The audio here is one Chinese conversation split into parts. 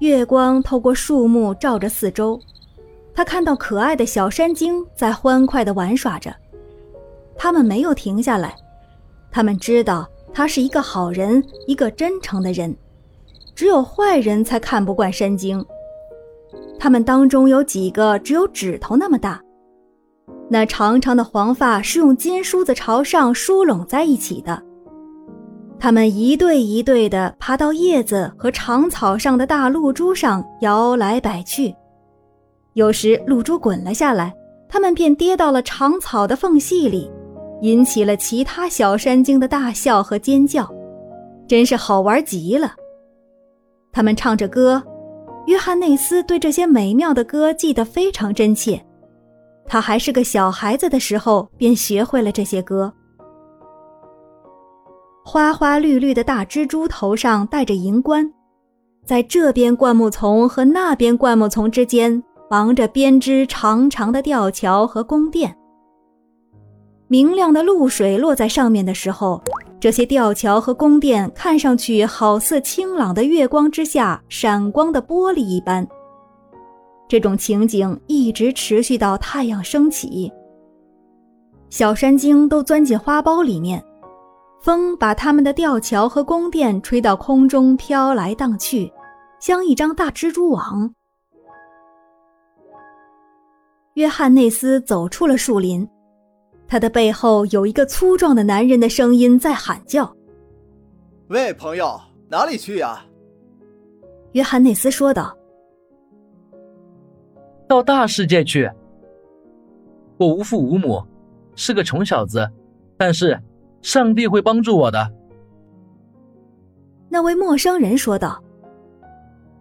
月光透过树木照着四周，他看到可爱的小山精在欢快地玩耍着。他们没有停下来，他们知道他是一个好人，一个真诚的人。只有坏人才看不惯山精。他们当中有几个只有指头那么大，那长长的黄发是用金梳子朝上梳拢在一起的。他们一对一对地爬到叶子和长草上的大露珠上摇来摆去，有时露珠滚了下来，他们便跌到了长草的缝隙里，引起了其他小山精的大笑和尖叫，真是好玩极了。他们唱着歌，约翰内斯对这些美妙的歌记得非常真切，他还是个小孩子的时候便学会了这些歌。花花绿绿的大蜘蛛头上戴着银冠，在这边灌木丛和那边灌木丛之间绑着编织长长的吊桥和宫殿。明亮的露水落在上面的时候，这些吊桥和宫殿看上去好似清朗的月光之下闪光的玻璃一般。这种情景一直持续到太阳升起。小山精都钻进花苞里面。风把他们的吊桥和宫殿吹到空中飘来荡去，像一张大蜘蛛网。约翰内斯走出了树林，他的背后有一个粗壮的男人的声音在喊叫：“喂，朋友，哪里去呀？”约翰内斯说道：“到大世界去。我无父无母，是个穷小子，但是……”上帝会帮助我的。那位陌生人说道：“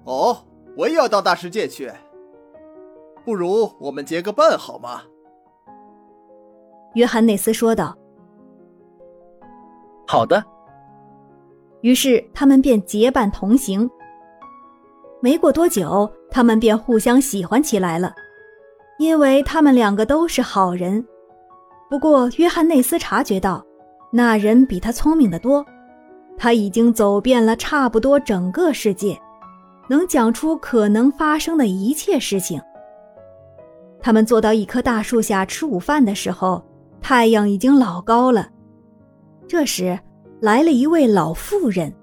哦，我也要到大世界去。不如我们结个伴好吗？”约翰内斯说道：“好的。”于是他们便结伴同行。没过多久，他们便互相喜欢起来了，因为他们两个都是好人。不过，约翰内斯察觉到。那人比他聪明的多，他已经走遍了差不多整个世界，能讲出可能发生的一切事情。他们坐到一棵大树下吃午饭的时候，太阳已经老高了。这时，来了一位老妇人。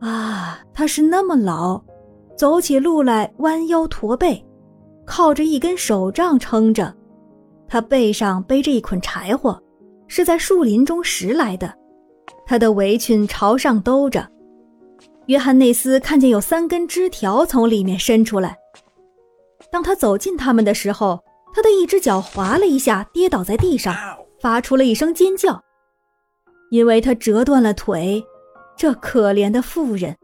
啊，她是那么老，走起路来弯腰驼背，靠着一根手杖撑着，她背上背着一捆柴火。是在树林中拾来的，他的围裙朝上兜着。约翰内斯看见有三根枝条从里面伸出来。当他走近他们的时候，他的一只脚滑了一下，跌倒在地上，发出了一声尖叫，因为他折断了腿。这可怜的妇人。